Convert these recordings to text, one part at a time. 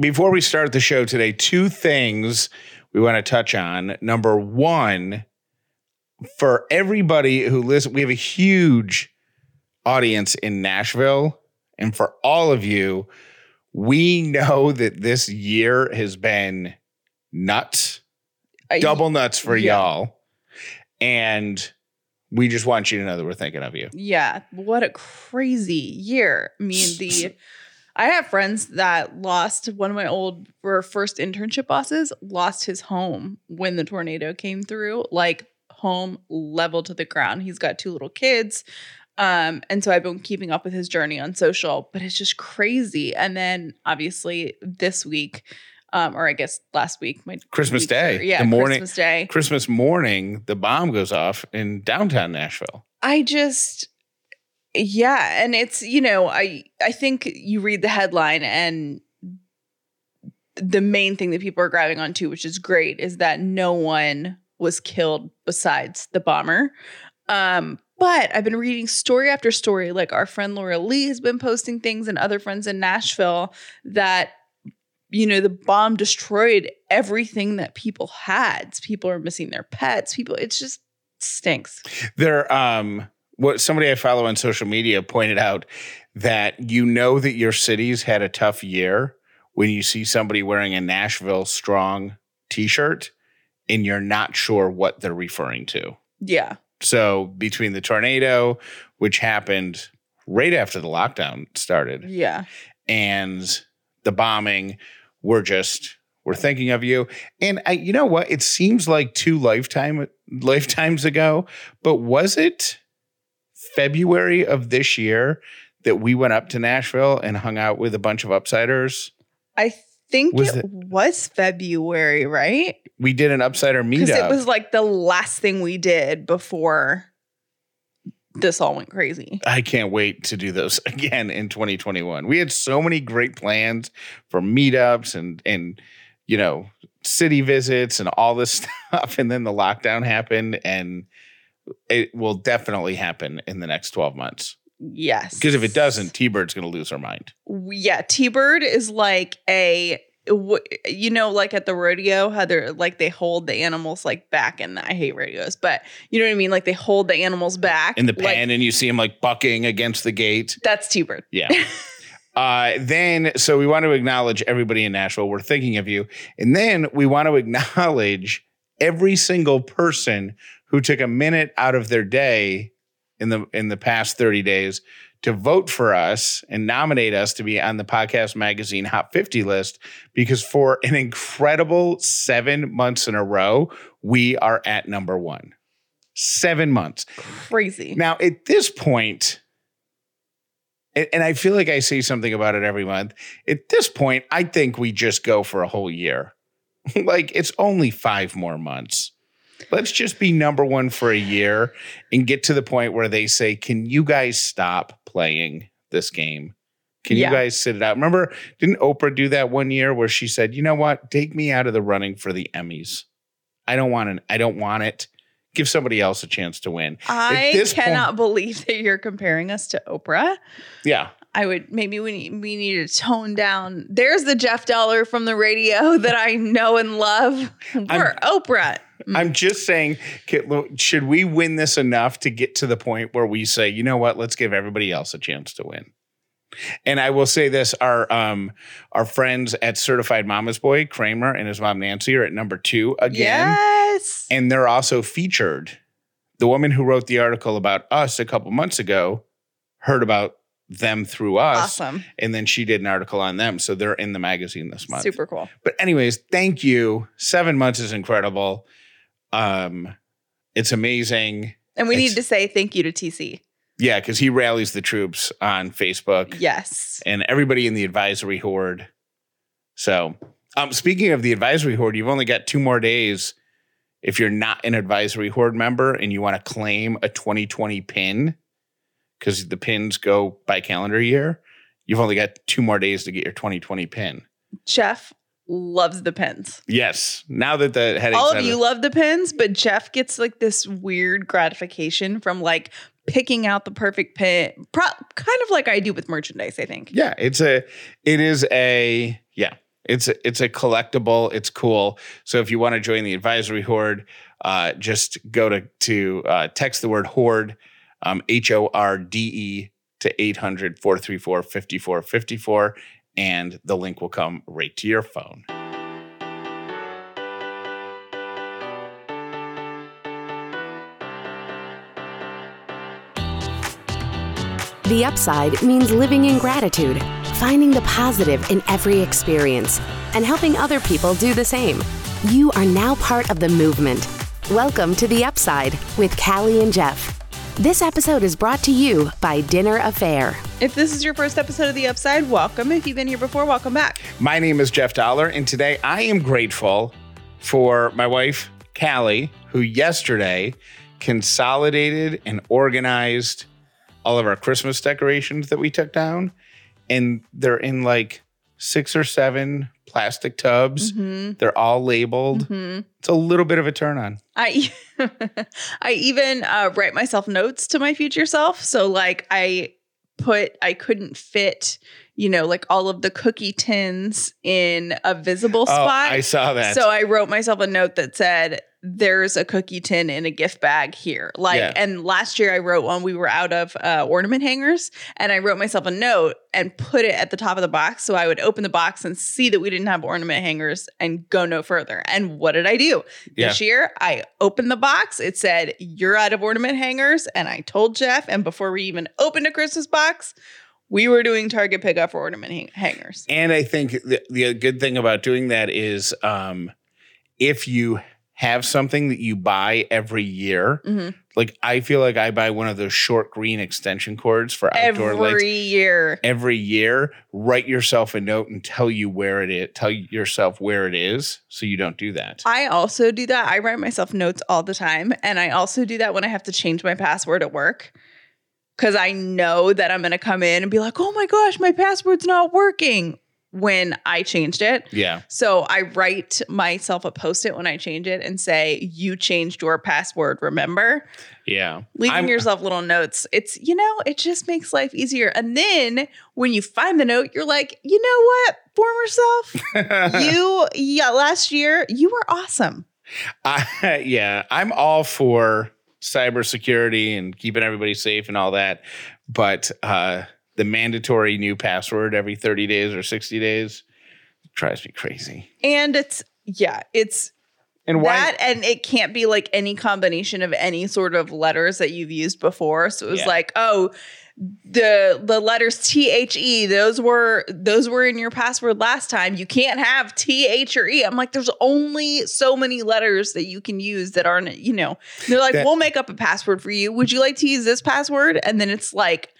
Before we start the show today, two things we want to touch on. Number one, for everybody who listen, we have a huge audience in Nashville. And for all of you, we know that this year has been nuts, double nuts for yeah. y'all. And we just want you to know that we're thinking of you. Yeah, what a crazy year. I mean, the I have friends that lost one of my old or first internship bosses lost his home when the tornado came through, like home level to the ground. He's got two little kids. Um, and so I've been keeping up with his journey on social, but it's just crazy. And then obviously this week, um, or I guess last week, my Christmas week- Day, yeah, the morning- Christmas Day. Christmas morning, the bomb goes off in downtown Nashville. I just yeah, and it's you know, I I think you read the headline and the main thing that people are grabbing onto, which is great, is that no one was killed besides the bomber. Um, but I've been reading story after story, like our friend Laura Lee has been posting things and other friends in Nashville that you know the bomb destroyed everything that people had. People are missing their pets. People, it's just stinks. There, um, what somebody I follow on social media pointed out that you know that your city's had a tough year when you see somebody wearing a Nashville strong t-shirt and you're not sure what they're referring to. Yeah. So between the tornado, which happened right after the lockdown started, Yeah. and the bombing, we're just we're thinking of you. And I, you know what? It seems like two lifetime lifetimes ago, but was it February of this year that we went up to Nashville and hung out with a bunch of upsiders? I think Was it it- was February, right? We did an upsider meetup. Because it was like the last thing we did before this all went crazy. I can't wait to do those again in 2021. We had so many great plans for meetups and and you know city visits and all this stuff, and then the lockdown happened, and it will definitely happen in the next 12 months. Yes. Because if it doesn't, T Bird's going to lose her mind. yeah, T Bird is like a, you know, like at the rodeo, how they're like they hold the animals like back in the, I hate rodeos, but you know what I mean? Like they hold the animals back In the like, pen, and you see him like bucking against the gate. That's T Bird. Yeah. Uh, then, so we want to acknowledge everybody in Nashville. We're thinking of you. And then we want to acknowledge every single person who took a minute out of their day in the in the past 30 days to vote for us and nominate us to be on the podcast magazine Hot 50 list because for an incredible 7 months in a row we are at number 1. 7 months. Crazy. Now, at this point, and, and I feel like I say something about it every month. At this point, I think we just go for a whole year. like it's only five more months. Let's just be number one for a year and get to the point where they say, Can you guys stop playing this game? Can Yeah. you guys sit it out? Remember, didn't Oprah do that one year where she said, you know what? Take me out of the running for the Emmys. I don't want it. I don't want it. Give somebody else a chance to win. I this point- cannot believe that you're comparing us to Oprah. Yeah. I would maybe we need, we need to tone down. There's the Jeff Dauler from the radio that I know and love. We're Oprah. I'm just saying, should we win this enough to get to the point where we say, you know what, let's give everybody else a chance to win? And I will say this: our um our friends at Certified Mama's Boy, Kramer and his mom Nancy, are at number two again, Yes. and they're also featured. The woman who wrote the article about us a couple months ago heard about them through us, awesome. and then she did an article on them, so they're in the magazine this month. Super cool. But anyways, thank you. Seven months is incredible. Um, it's amazing. And we It's- need to say thank you to TC. Yeah, because he rallies the troops on Facebook Yes. and everybody in the advisory horde. So Um, speaking of the advisory horde, you've only got two more days if you're not an advisory horde member and you want to claim a 2020 pin because the pins go by calendar year. You've only got two more days to get your 2020 pin. Jeff loves the pins. Yes. Now that the headaches All of you love the pins, but Jeff gets like this weird gratification from like picking out the perfect pin, pro- kind of like I do with merchandise, I think. Yeah, it's a it is a yeah, it's a, it's a collectible. It's cool. So if you want to join the advisory horde, uh, just go to to uh, text the word horde, um, H O R D E to 800 434 5454 and the link will come right to your phone. The upside means living in gratitude, finding the positive in every experience, and helping other people do the same. You are now part of the movement. Welcome to The Upside with Callie and Jeff. This episode is brought to you by Dinner A'Fare. If this is your first episode of The Upside, welcome. If you've been here before, welcome back. My name is Jeff Dauler, and today I am grateful for my wife, Callie, who yesterday consolidated and organized all of our Christmas decorations that we took down. And they're in like six or seven plastic tubs. Mm-hmm. They're all labeled. Mm-hmm. It's a little bit of a turn on. I I even uh, write myself notes to my future self. So like I put I couldn't fit, you know, like all of the cookie tins in a visible Oh, spot. I saw that. So I wrote myself a note that said, "There's a cookie tin in a gift bag here." Like, Yeah. and last year I wrote one. We were out of uh, ornament hangers, and I wrote myself a note and put it at the top of the box, so I would open the box and see that we didn't have ornament hangers and go no further. And what did I do Yeah. this year? I opened the box. It said, "You're out of ornament hangers," and I told Jeff. And before we even opened a Christmas box. We were doing Target pickup for ornament hang- hangers. And I think the, the good thing about doing that is um, if you have something that you buy every year, Mhm. like I feel like I buy one of those short green extension cords for outdoor Every lights year. every year. Write yourself a note and tell you where it is. Tell yourself where it is, so you don't do that. I also do that. I write myself notes all the time. And I also do that when I have to change my password at work. Cause I know that I'm gonna come in and be like, oh my gosh, my password's not working when I changed it. yeah, So I write myself a post-it when I change it and say, you changed your password, remember? yeah. Leaving I'm- yourself little notes. It's, you know, it just makes life easier. And then when you find the note, you're like, you know what, former self? you yeah, last year, you were awesome. I, yeah, I'm all for cybersecurity and keeping everybody safe and all that, but uh, the mandatory new password every 30 days or 60 days drives me crazy. And it's yeah, it's And why? that and it can't be like any combination of any sort of letters that you've used before. So it was Yeah. like, oh, the the letters T H E, those were those were in your password last time. You can't have T H or E. I'm like, there's only so many letters that you can use that aren't, you know. They're like, That- we'll make up a password for you. Would you like to use this password? And then it's like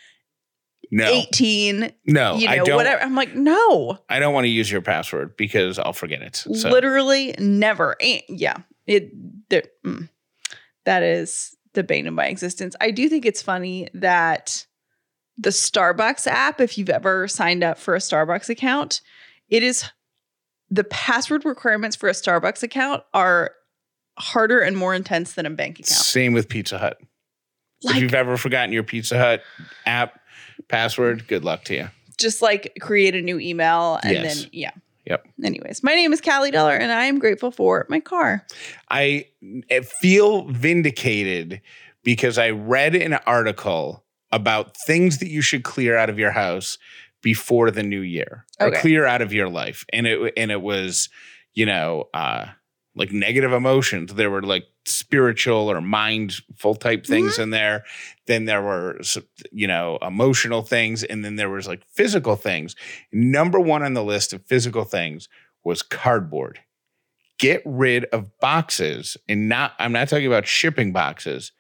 no, 18, no, you I know, don't. whatever. I'm like, no. I don't want to use your password because I'll forget it. So literally never and yeah it there, mm. that is the bane of my existence i do think it's funny that the starbucks app if you've ever signed up for a starbucks account it is the password requirements for a starbucks account are harder and more intense than a bank account same with Pizza Hut. if you've ever forgotten your Pizza Hut app password, good luck to you. just like create a new email and Yes. then yeah Yep. anyways my name is callie Dauler and i am grateful for my car I feel vindicated because I read an article about things that you should clear out of your house before the new year or clear out of your life. And it and it was, you know, uh like negative emotions. There were like spiritual or mindful type things in there. Then there were you know, emotional things and then there was like physical things. Number 1 on the list of physical things was cardboard get rid of boxes and not I'm not talking about shipping boxes.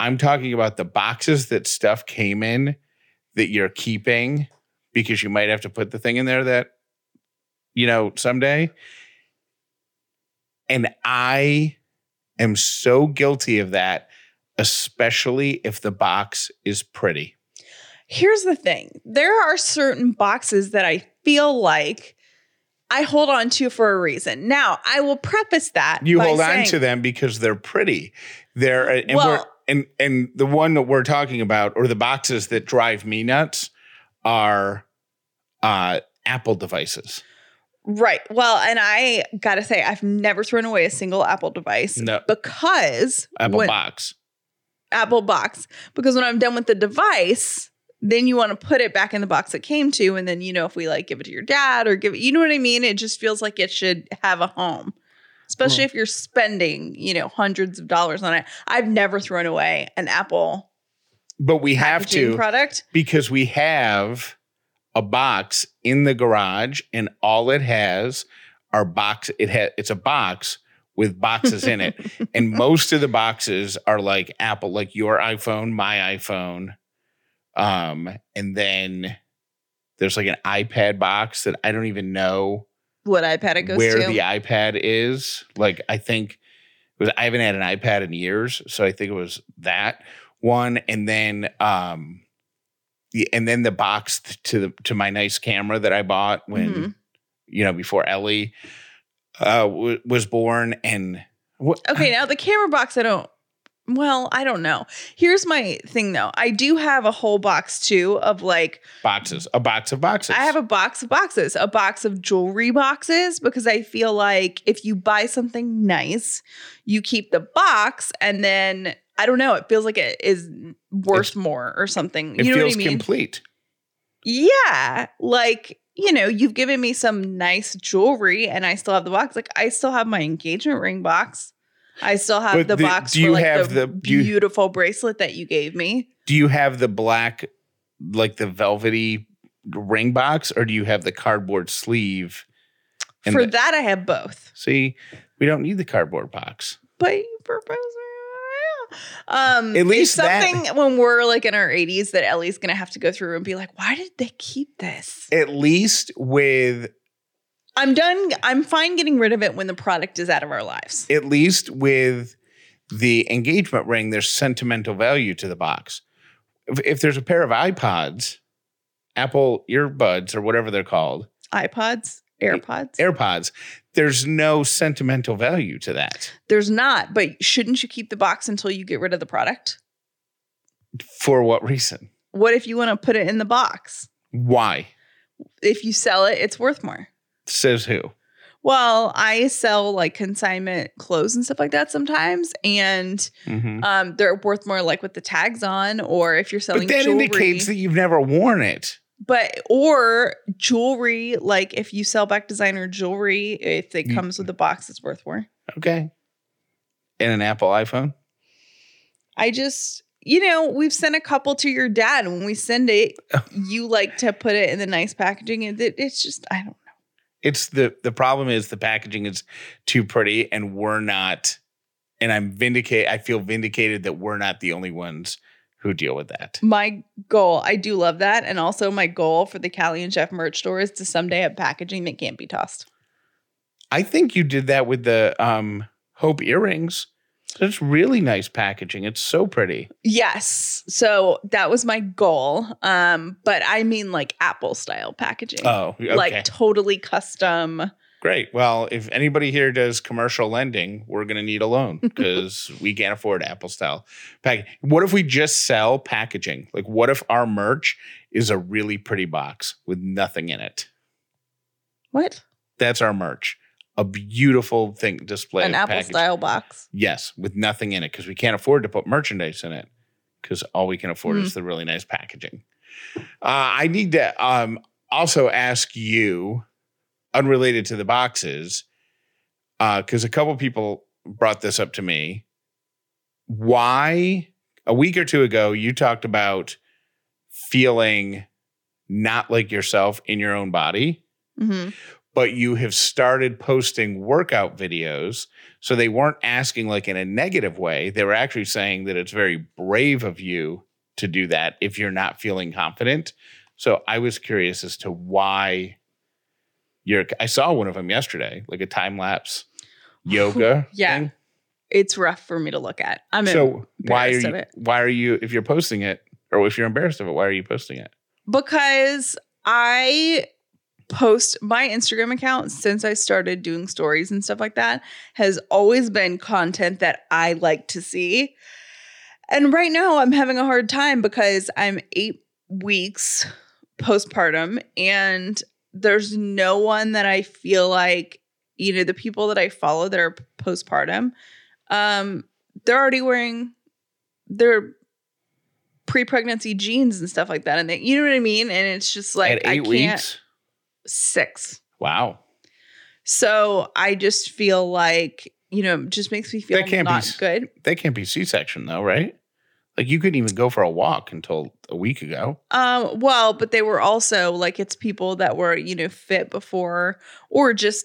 I'm talking about the boxes that stuff came in that you're keeping because you might have to put the thing in there that you know, someday. And I am so guilty of that, especially if the box is pretty. Here's the thing there are certain boxes that I feel like I hold on to for a reason. Now, I will preface that. You hold on to them because they're pretty. They're and we're Well- and and the one that we're talking about, or the boxes that drive me nuts, are uh Apple devices. Right. Well, and I got to say, I've never thrown away a single Apple device No. because Apple when- box. Apple box. Because when I'm done with the device, then you want to put it back in the box it came to. And then, you know, if we like give it to your dad or give it, you know what I mean? It just feels like it should have a home, especially if you're spending, you know, hundreds of dollars on it. I've never thrown away an Apple But we have to product. because we have a box in the garage and all it has are box it has it's a box with boxes in it and most of the boxes are like apple like your iphone my iphone um and then there's like an ipad box that i don't even know What iPad it goes where to. the ipad is like i think it was i haven't had an ipad in years so i think it was that one and then um and then the box to the to my nice camera that i bought when Mhm. you know before ellie uh w- was born and what Okay, now the camera box, I don't. Well, I don't know. Here's my thing though. I do have a whole box too of like boxes a box of boxes I have a box of boxes, a box of jewelry boxes because I feel like if you buy something nice, you keep the box and then I don't know, it feels like it is worth It's- more or something. it you know feels what I mean? complete Yeah. Like, you know, you've given me some nice jewelry and I still have the box. Like, I still have my engagement ring box. I still have But the, the- box do for you like have the, the- do you- beautiful bracelet that you gave me. do you have the black like the velvety ring box or do you have the cardboard sleeve for the- that, I have both. see we don't need the cardboard box But you propose. Um, At least it's that- something when we're like in our 80s that Ellie's gonna have to go through and be like, why did they keep this? at least with I'm done. I'm fine getting rid of it when the product is out of our lives. at least with the engagement ring there's sentimental value to the box if, if there's a pair of ipods apple earbuds or whatever they're called iPods, AirPods. airpods there's no sentimental value to that There's not, but shouldn't you keep the box until you get rid of the product? for what reason What if you want to put it in the box? why If you sell it, it's worth more. Says who Well, I sell like consignment clothes and stuff like that sometimes, and Mhm. um, they're worth more like with the tags on, or if you're selling but that jewelry. indicates that you've never worn it but or jewelry, like if you sell back designer jewelry, if it comes with a box, it's worth more. okay and an apple iphone I just, you know, we've sent a couple to your dad. When we send it, you like to put it in the nice packaging. It, it- it's just, I don't know. It's the the problem is the packaging is too pretty and we're not and i'm vindicate i feel vindicated that we're not the only ones who deal with that My goal, I do love that. And also, my goal for the Callie and Jeff merch store is to someday have packaging that can't be tossed. i think you did that with the um hope earrings it's really nice packaging it's so pretty Yes. So that was my goal. Um, but I mean like Apple style packaging. oh okay Like totally custom. great well if anybody here does commercial lending we're going to need a loan because we can't afford apple style pack what if we just sell packaging like what if our merch is a really pretty box with nothing in it What? That's our merch. A beautiful thing display. An Apple package. style box. Yes, with nothing in it because we can't afford to put merchandise in it because all we can afford Hmm. is the really nice packaging. Uh, I need to um, also ask you, unrelated to the boxes, because a couple people brought this up to me. Why a week or two ago you talked about feeling not like yourself in your own body? hmm but you have started posting workout videos. So they weren't asking like in a negative way. They were actually saying that it's very brave of you to do that if you're not feeling confident. So I was curious as to why your I saw one of them yesterday, like a time lapse yoga. Yeah. thing. It's rough for me to look at. I'm So why are you of it. why are you if you're posting it or if you're embarrassed of it, why are you posting it? because I post my Instagram account since I started doing stories and stuff like that has always been content that I like to see. And right now I'm having a hard time because I'm 8 weeks postpartum and there's no one that I feel like you know the people that I follow that are postpartum um they're already wearing their pre-pregnancy jeans and stuff like that and they you know what I mean and it's just like At I eight can't weeks? 6 Wow. so I just feel like you know just makes me feel That can't be not s- good They can't be C section though, right? Like you couldn't even go for a walk until a week ago. Um, well, but they were also like it's people that were, you know, fit before or just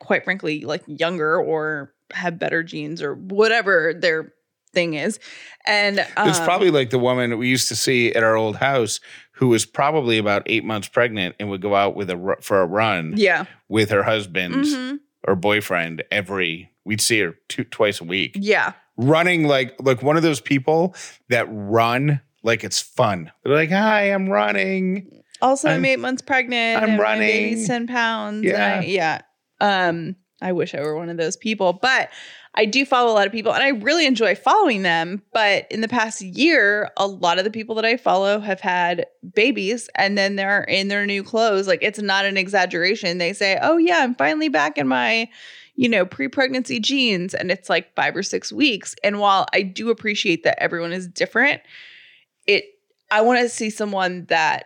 quite frankly, like younger or have better genes or whatever their thing is. And um, It's probably like the woman we used to see at our old house who was probably about eight months pregnant and would go out with a for a run yeah. with her husband Mhm. or boyfriend every. We'd see her two, twice a week, Yeah. running like like one of those people that run like it's fun. They're like, "Hi, I'm running." Also, I'm, I'm- eight months pregnant. I'm running. 10 pounds. Yeah. I- yeah. Um, I wish I were one of those people, but I do follow a lot of people and I really enjoy following them. But in the past year, a lot of the people that I follow have had babies and then they're in their new clothes. Like it's not an exaggeration. They say, Oh, yeah, I'm finally back in my, you know, pre pregnancy jeans. And it's like five or six weeks. And while I do appreciate that everyone is different, it, I want to see someone that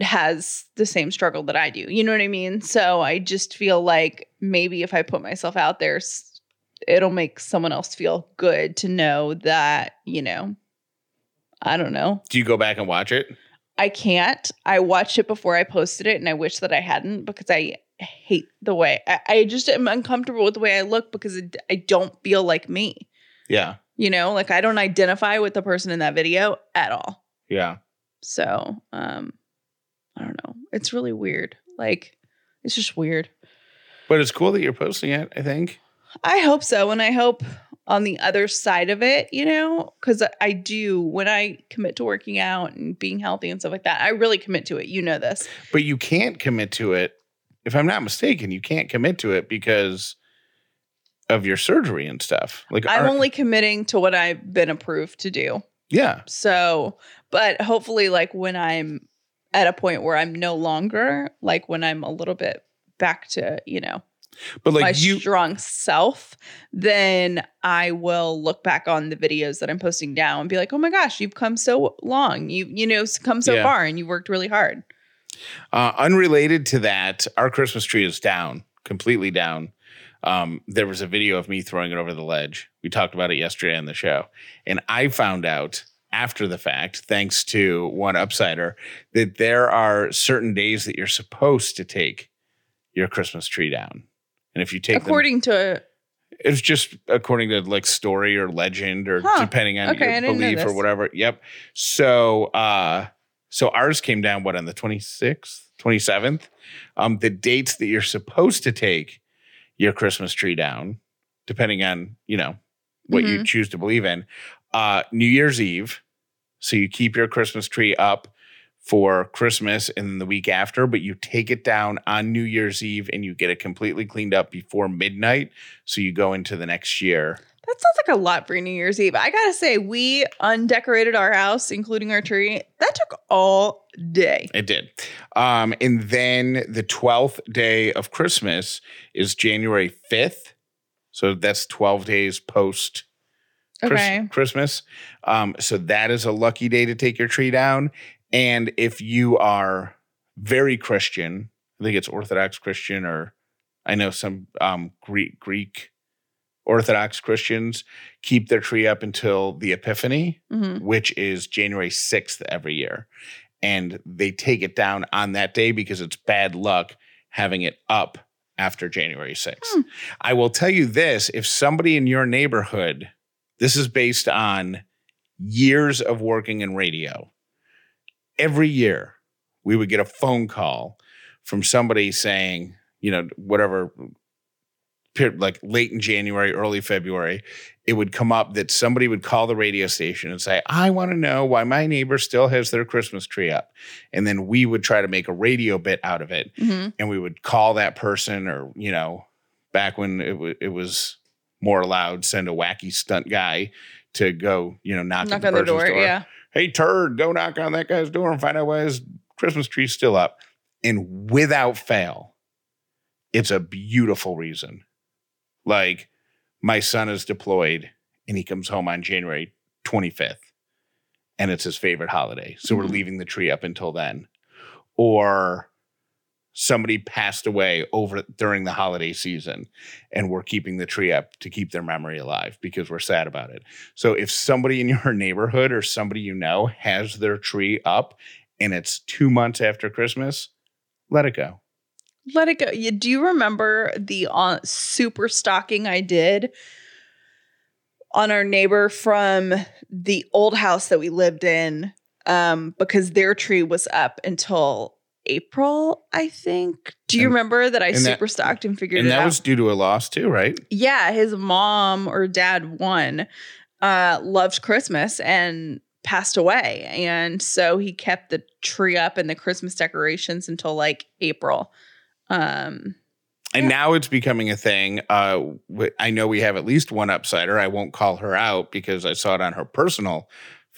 has the same struggle that I do. You know what I mean? So I just feel like maybe if I put myself out there, it'll make someone else feel good to know that, you know, I don't know. Do you go back and watch it? I can't. I watched it before I posted it and I wish that I hadn't because I hate the way I, I just am uncomfortable with the way I look because it, I don't feel like me. Yeah, You know, like I don't identify with the person in that video at all. yeah. So, um, I don't know. It's really weird. Like, it's just weird. But it's cool that you're posting it. I think. I hope so. And I hope on the other side of it, you know, because I do when I commit to working out and being healthy and stuff like that, I really commit to it. You know this. But you can't commit to it. If I'm not mistaken, you can't commit to it because of your surgery and stuff. Like I'm only committing to what I've been approved to do. yeah, So, but hopefully, like when I'm at a point where I'm no longer, like when I'm a little bit back to, you know, but like my you, strong self, then I will look back on the videos that I'm posting now and be like, oh my gosh, you've come so long. You, you know, come so Yeah. far and you worked really hard. uh, unrelated to that, our Christmas tree is down, completely down. Um, there was a video of me throwing it over the ledge. We talked about it yesterday on the show, and I found out after the fact, thanks to one upsider, that there are certain days that you're supposed to take your Christmas tree down, and if you take them According to, It's just according to like story or legend or Huh. depending on Okay, your belief or whatever. Yep. So uh so ours came down what on the 26th, 27th. Um the dates that you're supposed to take your Christmas tree down, depending on, you know, what you Mhm. choose to believe in. Uh New Year's Eve. So you keep your Christmas tree up for Christmas and the week after, but you take it down on New Year's Eve and you get it completely cleaned up before midnight. So you go into the next year. that sounds like a lot for New Year's Eve. I gotta say, we undecorated our house, including our tree. That took all day. It did. Um, and then the 12th day of Christmas is January 5th. So that's 12 days post Okay. Christmas. Um, so that is a lucky day to take your tree down. And if you are very Christian, I think it's Orthodox Christian, or I know some um, Greek Greek Orthodox Christians keep their tree up until the Epiphany, hmm which is January 6th every year. And they take it down on that day because it's bad luck having it up after January 6th. Hmm. I will tell you this if somebody in your neighborhood, this is based on years of working in radio, every year we would get a phone call from somebody saying, you know, whatever, like late in January, early February, it would come up that somebody would call the radio station and say, I want to know why my neighbor still has their Christmas tree up. And then we would try to make a radio bit out of it. Mhm. And we would call that person or, you know, back when it, w- it was more allowed, send a wacky stunt guy to go, you know, knock, Knock on the the person's door. Yeah. Hey, turd, go knock on that guy's door and find out why his Christmas tree's still up. And without fail, it's a beautiful reason. Like, my son is deployed and he comes home on January 25th and it's his favorite holiday. So we're Mhm. leaving the tree up until then. Or somebody passed away over during the holiday season and we're keeping the tree up to keep their memory alive because we're sad about it. So if somebody in your neighborhood or somebody you know has their tree up and it's 2 months after Christmas, let it go. Let it go. You, do you remember the uh, super stocking I did on our neighbor from the old house that we lived in? Um, because their tree was up until April, I think. Do you And- remember that I and that- super stalked and figured And it that was due to a loss too, right? yeah, his mom or dad one uh loved Christmas and passed away. And so he kept the tree up and the Christmas decorations until like April. Um And Yeah. now it's becoming a thing. Uh, I know we have at least one upsider. I won't call her out because I saw it on her personal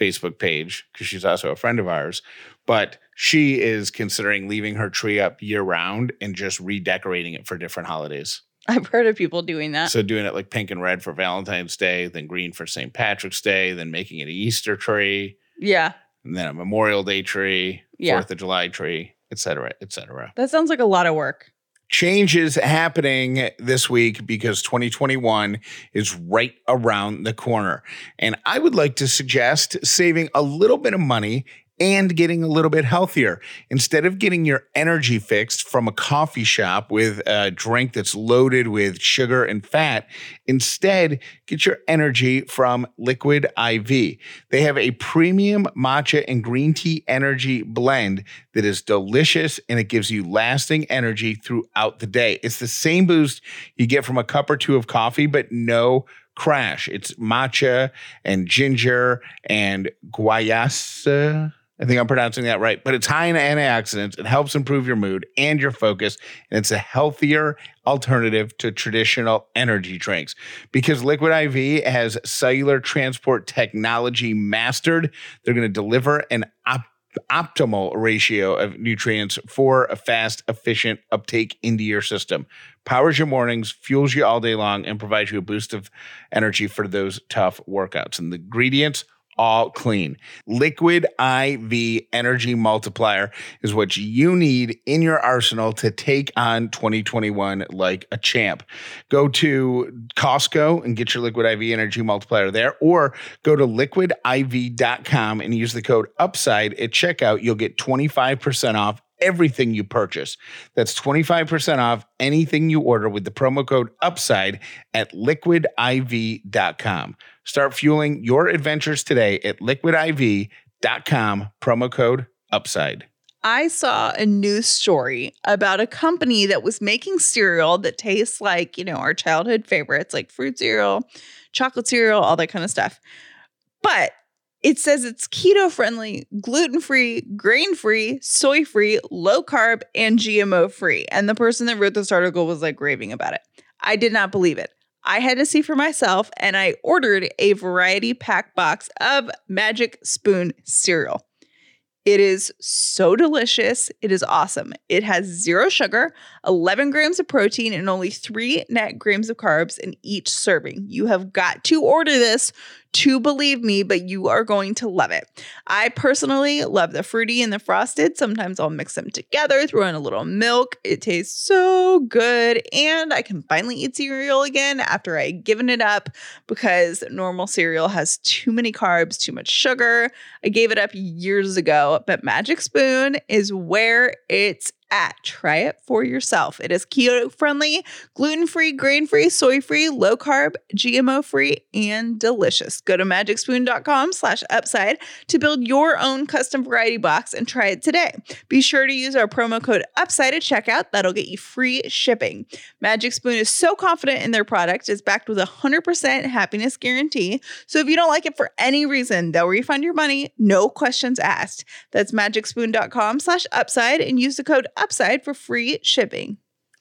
Facebook page because she's also a friend of ours. But she is considering leaving her tree up year round and just redecorating it for different holidays. I've heard of people doing that. So doing it like pink and red for Valentine's Day, then green for St. Patrick's Day, then making it an Easter tree, yeah. and then a Memorial Day tree, Yeah. Fourth of July tree, et cetera, et cetera. That sounds like a lot of work. changes happening this week because 2021 is right around the corner. And I would like to suggest saving a little bit of money and getting a little bit healthier. Instead of getting your energy fixed from a coffee shop with a drink that's loaded with sugar and fat, instead get your energy from Liquid IV. They have a premium matcha and green tea energy blend that is delicious and it gives you lasting energy throughout the day. It's the same boost you get from a cup or two of coffee, but no crash. It's matcha and ginger and guayasa. I think I'm pronouncing that right, but it's high in antioxidants. It helps improve your mood and your focus, and it's a healthier alternative to traditional energy drinks. Because Liquid IV has cellular transport technology mastered, they're going to deliver an op- optimal ratio of nutrients for a fast, efficient uptake into your system. Powers your mornings, fuels you all day long, and provides you a boost of energy for those tough workouts. And the ingredients, all clean. Liquid IV Energy Multiplier is what you need in your arsenal to take on 2021 like a champ. Go to Costco and get your Liquid IV Energy Multiplier there, or go to liquidiv.com and use the code UPSIDE at checkout. You'll get 25% off everything you purchase. That's 25% off anything you order with the promo code UPSIDE at liquidiv.com. Start fueling your adventures today at liquidiv.com, promo code UPSIDE. I saw a news story about a company that was making cereal that tastes like, you know, our childhood favorites, like fruit cereal, chocolate cereal, all that kind of stuff. But it says it's keto friendly, gluten free, grain free, soy free, low carb, and GMO free. And the person that wrote this article was like raving about it. I did not believe it. I had to see for myself and I ordered a variety pack box of Magic Spoon cereal. It is so delicious. It is awesome. It has zero sugar, 11 grams of protein, and only three net grams of carbs in each serving. You have got to order this to believe me, but you are going to love it. I personally love the fruity and the frosted. Sometimes I'll mix them together, throw in a little milk. It tastes so good. And I can finally eat cereal again after I given it up because normal cereal has too many carbs, too much sugar. I gave it up years ago, but Magic Spoon is where it's at try it for yourself. It is keto friendly, gluten free, grain free, soy free, low carb, GMO free, and delicious. Go to magicspoon.com slash upside to build your own custom variety box and try it today. Be sure to use our promo code upside at checkout. That'll get you free shipping. Magic Spoon is so confident in their product, it's backed with a 100% happiness guarantee. So if you don't like it for any reason, they'll refund your money, no questions asked. That's magicspoon.com slash upside and use the code upside for free shipping.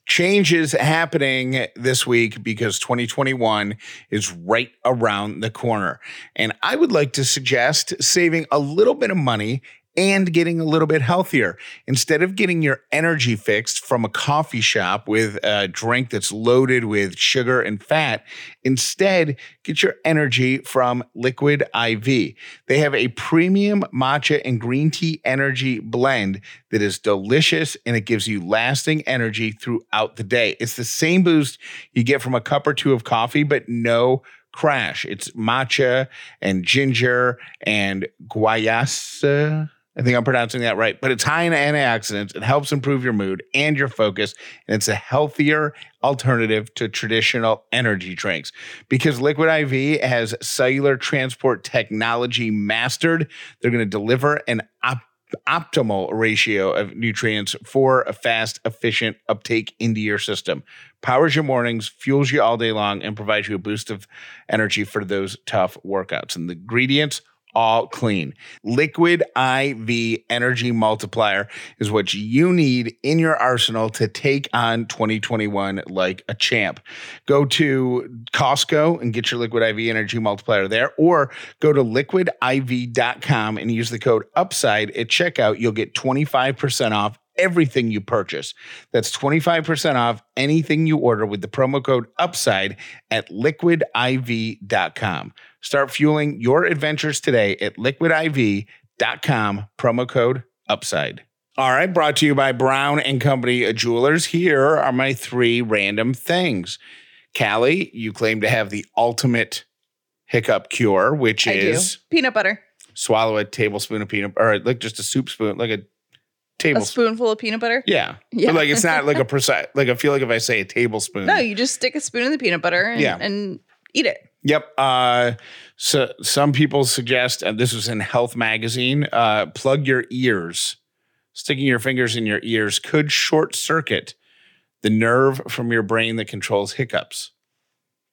Changes happening this week because 2021 is right around the corner. And I would like to suggest saving a little bit of money and getting a little bit healthier. Instead of getting your energy fixed from a coffee shop with a drink that's loaded with sugar and fat, instead get your energy from Liquid IV. They have a premium matcha and green tea energy blend that is delicious and it gives you lasting energy throughout the day. It's the same boost you get from a cup or two of coffee, but no crash. It's matcha and ginger and guayasa I think I'm pronouncing that right, but it's high in antioxidants. It helps improve your mood and your focus, and it's a healthier alternative to traditional energy drinks. Because Liquid IV has cellular transport technology mastered, they're going to deliver an op- optimal ratio of nutrients for a fast, efficient uptake into your system. Powers your mornings, fuels you all day long, and provides you a boost of energy for those tough workouts. And the ingredients all clean. Liquid IV Energy Multiplier is what you need in your arsenal to take on 2021 like a champ. Go to Costco and get your Liquid IV Energy Multiplier there, or go to liquidiv.com and use the code UPSIDE at checkout. You'll get 25% off everything you purchase. That's 25% off anything you order with the promo code UPSIDE at liquidiv.com. Start fueling your adventures today at liquidiv.com, promo code UPSIDE. All right, brought to you by Brown and Company Jewelers. Here are my three random things. Callie, you claim to have the ultimate hiccup cure, which I is do. Peanut butter. swallow a tablespoon of peanut or like just a soup spoon, like a A spoonful of peanut butter. Yeah. Yeah. But like it's not like a precise like I feel like if I say a tablespoon. No, you just stick a spoon in the peanut butter and, Yeah. and eat it. Yep. Uh, so some people suggest, and this was in Health Magazine, uh, plug your ears. Sticking your fingers in your ears could short circuit the nerve from your brain that controls hiccups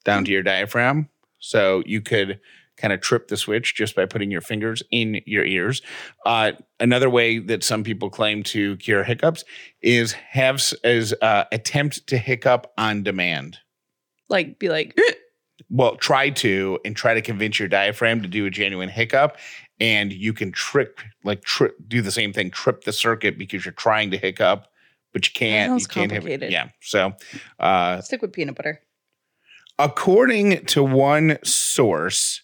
down to your diaphragm. So you could kind of trip the switch just by putting your fingers in your ears. Uh, another way that some people claim to cure hiccups is have is uh, attempt to hiccup on demand Like, be like, well, try to and try to convince your diaphragm to do a genuine hiccup, and you can trick like tri- do the same thing, trip the circuit because you're trying to hiccup, but you can't. sounds you can't have complicated. Yeah. So, uh, stick with peanut butter. according to one source,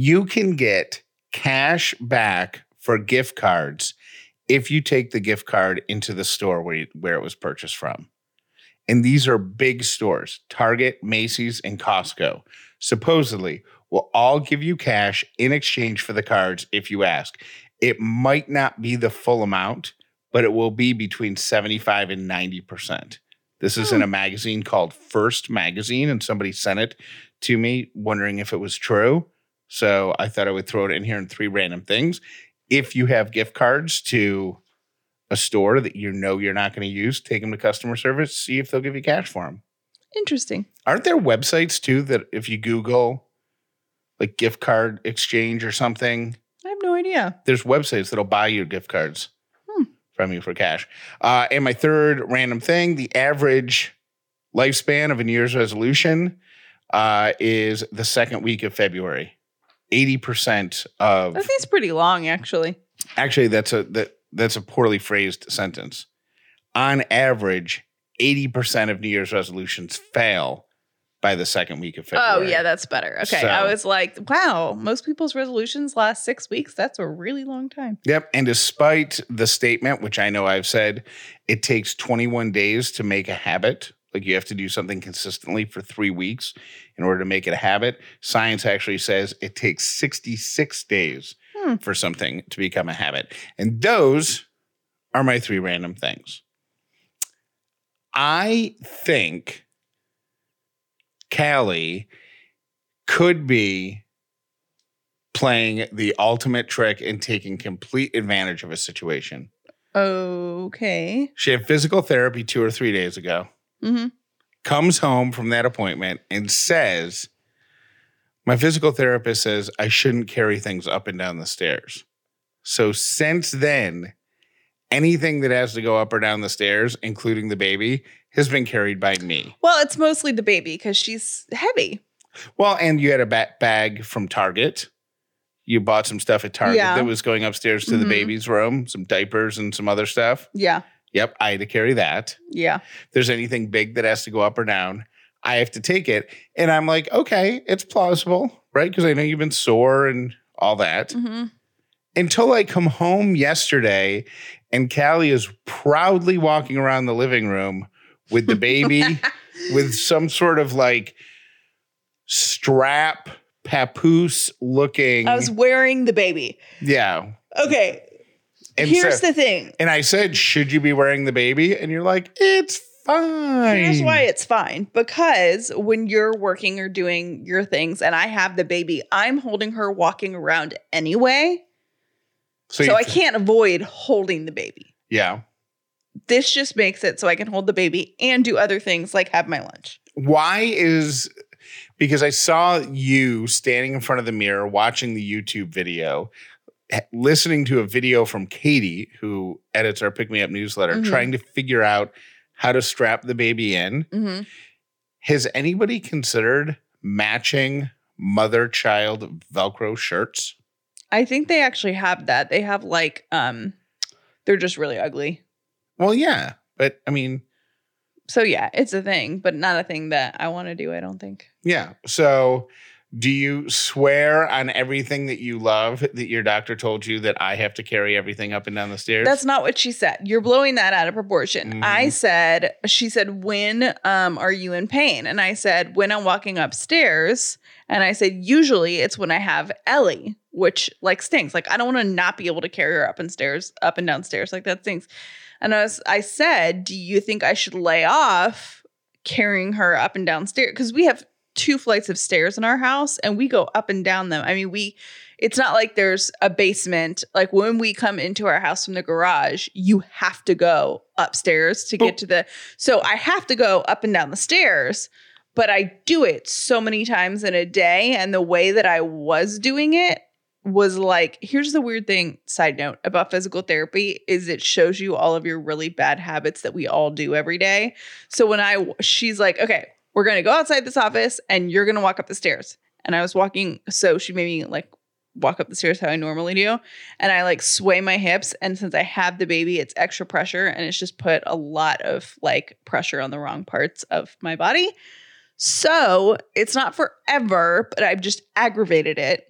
you can get cash back for gift cards if you take the gift card into the store where you, where it was purchased from. And these are big stores, Target, Macy's, and Costco. Supposedly, will all give you cash in exchange for the cards if you ask. It might not be the full amount, but it will be between 75 and 90%. This is in a magazine called First Magazine, and somebody sent it to me wondering if it was true. So I thought I would throw it in here in three random things. If you have gift cards to a store that you know you're not going to use, take them to customer service, see if they'll give you cash for them. Interesting. Aren't there websites too that if you Google like gift card exchange or something, I have no idea. there's websites that'll buy you gift cards Hmm. from you for cash. Uh, and my third random thing the average lifespan of a New Year's resolution uh, is the second week of February. 80% of That seems pretty long, actually. actually that's a that that's a poorly phrased sentence. On average, 80% of New Year's resolutions fail by the second week of February. Oh, yeah, that's better. Okay. So- I was like, wow, most people's resolutions last six weeks. That's a really long time. Yep. And despite the statement, which I know I've said, it takes 21 days to make a habit. Like you have to do something consistently for three weeks in order to make it a habit. Science actually says it takes 66 days Hmm. for something to become a habit. And those are my three random things. I think Callie could be playing the ultimate trick and taking complete advantage of a situation. Okay. She had physical therapy two or three days ago, Mm-hmm. comes home from that appointment and says, My physical therapist says I shouldn't carry things up and down the stairs. So since then, anything that has to go up or down the stairs, including the baby, has been carried by me. Well, it's mostly the baby because she's heavy. Well, and you had a ba- bag from Target. You bought some stuff at Target Yeah. that was going upstairs to the Mhm. baby's room, some diapers and some other stuff. Yeah. Yep, I had to carry that. Yeah. If there's anything big that has to go up or down, I have to take it. And I'm like, okay, it's plausible, right? Because I know you've been sore and all that. Mm-hmm. Until I come home yesterday and Callie is proudly walking around the living room with the baby with some sort of like strap papoose looking. I was wearing the baby. yeah. Okay. And Here's so- the thing. and I said, should you be wearing the baby? And you're like, it's fine. Here's why it's fine because when you're working or doing your things and I have the baby, I'm holding her walking around anyway. So, you- I can't avoid holding the baby. Yeah. This just makes it so I can hold the baby and do other things like have my lunch. Why is because I saw you standing in front of the mirror watching the YouTube video, listening to a video from Katie, who edits our Pick Me Up newsletter, Mhm. trying to figure out how to strap the baby in. Mm-hmm. Has anybody considered matching mother child Velcro shirts? I think they actually have that. They have like, um, they're just really ugly. Well, yeah, but I mean, So yeah, it's a thing, but not a thing that I want to do. I don't think. yeah. So, do you swear on everything that you love that your doctor told you that I have to carry everything up and down the stairs? That's not what she said. You're blowing that out of proportion. Mhm. I said, she said, when um, are you in pain? And I said, when I'm walking upstairs. And I said, usually it's when I have Ellie, which like stinks. Like I don't want to not be able to carry her up and stairs, up and downstairs. Like that stinks. And I was, I said, do you think I should lay off carrying her up and downstairs? Because we have two flights of stairs in our house and we go up and down them. I mean, we it's not like there's a basement. Like when we come into our house from the garage, you have to go upstairs to get to the. So I have to go up and down the stairs, but I do it so many times in a day. And the way that I was doing it was like, here's the weird thing, side note about physical therapy is it shows you all of your really bad habits that we all do every day. So when I, she's like, okay, we're going to go outside this office and you're going to walk up the stairs. And I was walking, so she made me like walk up the stairs how I normally do. And I like sway my hips. And since I have the baby, it's extra pressure and it's just put a lot of like pressure on the wrong parts of my body. So it's not forever, but I've just aggravated it.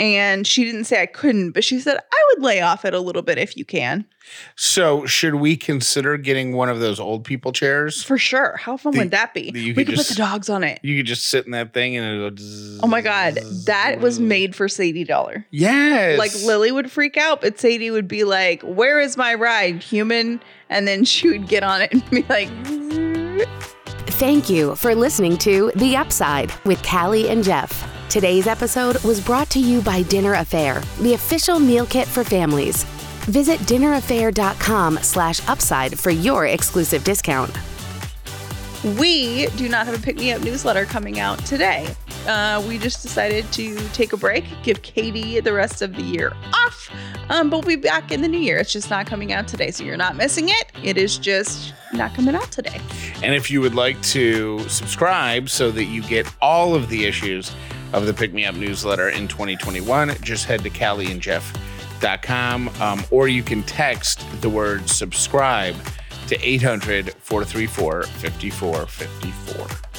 And she didn't say I couldn't, but she said, I would lay off it a little bit if you can. So, should we consider getting one of those old people chairs? For sure. How fun The- would that be? the- you we could could just- put the dogs on it. You could just sit in that thing and it'll go. Oh my God. That was made for Sadie Dauler. Yes. Like Lily would freak out, but Sadie would be like, Where is my ride, human? And then she would get on it and be like, Thank you for listening to The Upside with Callie and Jeff. Today's episode was brought to you by Dinner A'Fare, the official meal kit for families. Visit dinnerafare.com slash upside for your exclusive discount. We do not have a pick me up newsletter coming out today. Uh, we just decided to take a break, give Katie the rest of the year off, um, but we'll be back in the new year. It's just not coming out today, so you're not missing it. It is just not coming out today. And if you would like to subscribe so that you get all of the issues of the Pick Me Up newsletter in 2021, just head to CallieandJeff.com um, or you can text the word subscribe to 800 434 5454.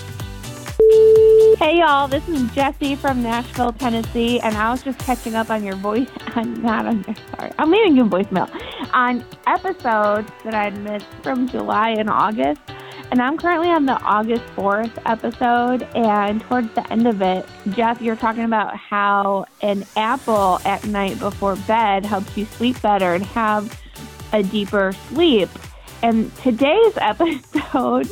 Hey y'all, this is Jesse from Nashville, Tennessee, and I was just catching up on your voice. I'm not on your sorry. I'm leaving you a voicemail on episodes that I'd missed from July and August. And I'm currently on the August 4th episode. And towards the end of it, Jeff, you're talking about how an apple at night before bed helps you sleep better and have a deeper sleep. And today's episode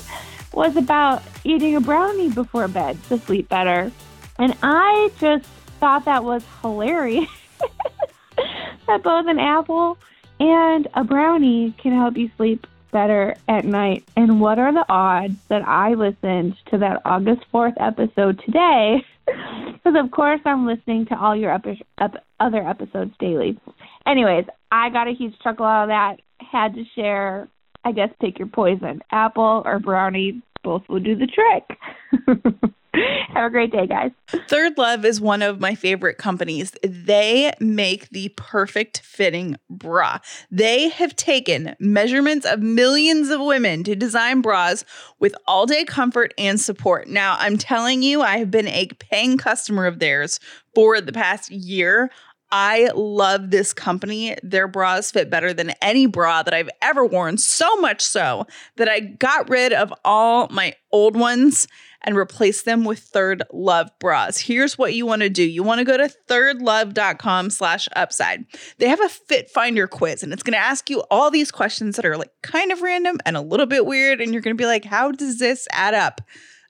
was about eating a brownie before bed to sleep better. And I just thought that was hilarious that both an apple and a brownie can help you sleep better at night. And what are the odds that I listened to that August 4th episode today? Because, of course, I'm listening to all your epi- ep- other episodes daily. Anyways, I got a huge chuckle out of that. Had to share. I guess pick your poison apple or brownie. Both will do the trick. Have a great day, guys. Third Love is one of my favorite companies. They make the perfect fitting bra. They have taken measurements of millions of women to design bras with all day comfort and support. Now, I'm telling you, I have been a paying customer of theirs for the past year. I love this company. Their bras fit better than any bra that I've ever worn, so much so that I got rid of all my old ones and replace them with Third Love bras. Here's what you want to do. You want to go to thirdlove.com slash upside. They have a fit finder quiz and it's going to ask you all these questions that are like kind of random and a little bit weird. And you're going to be like, how does this add up?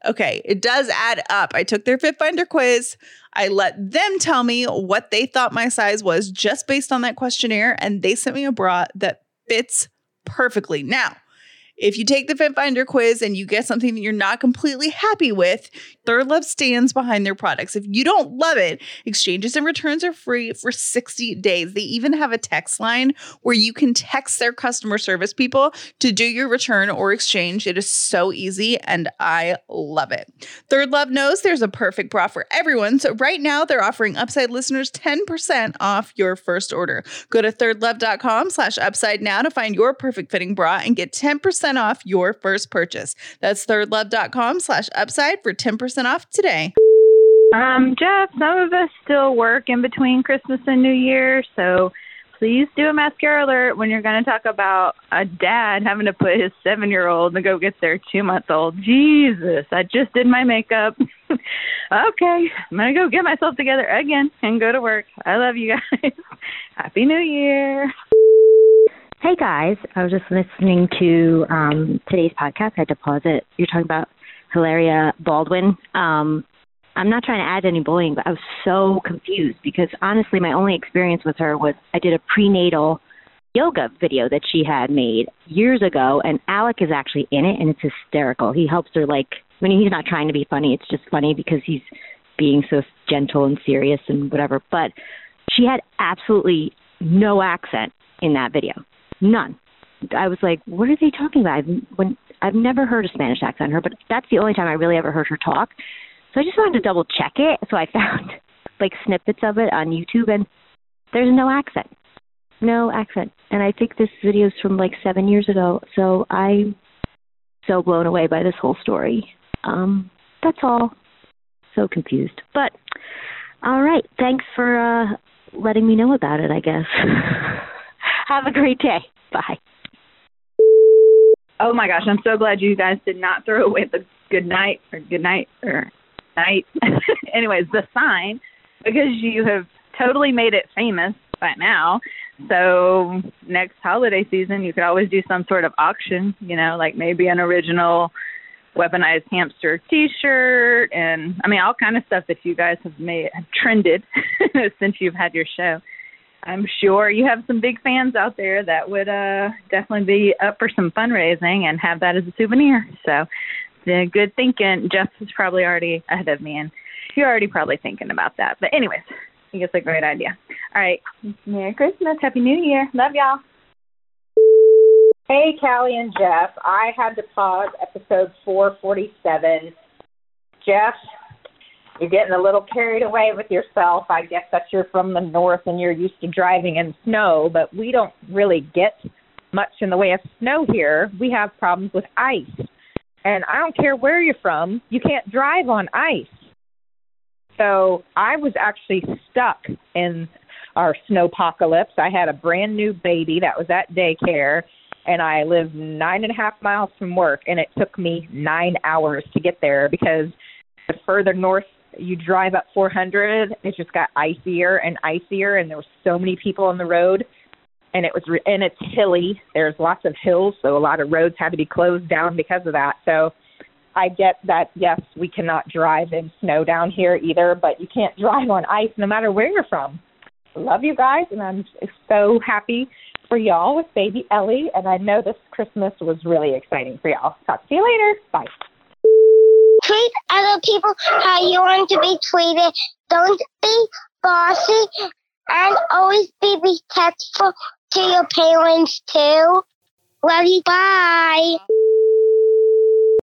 Okay, it does add up. I took their Fit Finder quiz. I let them tell me what they thought my size was just based on that questionnaire, and they sent me a bra that fits perfectly. Now, if you take the Fit Finder quiz and you get something that you're not completely happy with, Third Love stands behind their products. If you don't love it, exchanges and returns are free for 60 days. They even have a text line where you can text their customer service people to do your return or exchange. It is so easy and I love it. Third Love knows there's a perfect bra for everyone. So right now they're offering Upside listeners 10% off your first order. Go to thirdlove.com slash upside now to find your perfect fitting bra and get 10% off your first purchase. That's thirdlove.com slash upside for 10% off today. Um, Jeff, some of us still work in between Christmas and New Year, so please do a mascara alert when you're going to talk about a dad having to put his seven year old to go get their two month old. Jesus, I just did my makeup. okay, I'm going to go get myself together again and go to work. I love you guys. Happy New Year. Hey guys, I was just listening to um, today's podcast. I had to pause it. You're talking about Hilaria Baldwin. Um, I'm not trying to add any bullying, but I was so confused because honestly, my only experience with her was I did a prenatal yoga video that she had made years ago, and Alec is actually in it, and it's hysterical. He helps her like I mean, he's not trying to be funny. It's just funny because he's being so gentle and serious and whatever. But she had absolutely no accent in that video None. I was like, what are they talking about? When, I've never heard a Spanish accent her, but that's the only time I really ever heard her talk. So I just wanted to double check it. So I found like snippets of it on YouTube, and there's no accent. No accent. And I think this video is from like seven years ago. So I'm so blown away by this whole story. Um, that's all. So confused. But all right. Thanks for uh, letting me know about it, I guess. Have a great day. Bye. Oh my gosh, I'm so glad you guys did not throw away the good night or good night or night. Anyways, the sign because you have totally made it famous by now. So next holiday season, you could always do some sort of auction, you know, like maybe an original weaponized hamster T-shirt, and I mean all kind of stuff that you guys have made have trended since you've had your show. I'm sure you have some big fans out there that would uh, definitely be up for some fundraising and have that as a souvenir. So, the good thinking. Jeff is probably already ahead of me, and you're already probably thinking about that. But anyways, I think it's a great idea. All right, Merry Christmas, Happy New Year, love y'all. Hey, Callie and Jeff. I had to pause episode 447. Jeff, you're getting a little carried away with yourself. I guess that you're from the north and you're used to driving in snow, but we don't really get much in the way of snow here. We have problems with ice. And I don't care where you're from, you can't drive on ice. So I was actually stuck in our snowpocalypse. I had a brand new baby that was at daycare, and I live nine and a half miles from work, and it took me nine hours to get there because the further north you drive up 400, it just got icier and icier, and there were so many people on the road. and it was re- and it's hilly. There's lots of hills, so a lot of roads had to be closed down because of that. So I get that yes, we cannot drive in snow down here either, but you can't drive on ice no matter where you're from. Love you guys, and I'm so happy for y'all with baby Ellie, and I know this Christmas was really exciting for y'all. Talk to you later. Bye. Treat other people how you want to be treated. Don't be bossy and always be respectful to your parents too. Love you. Bye.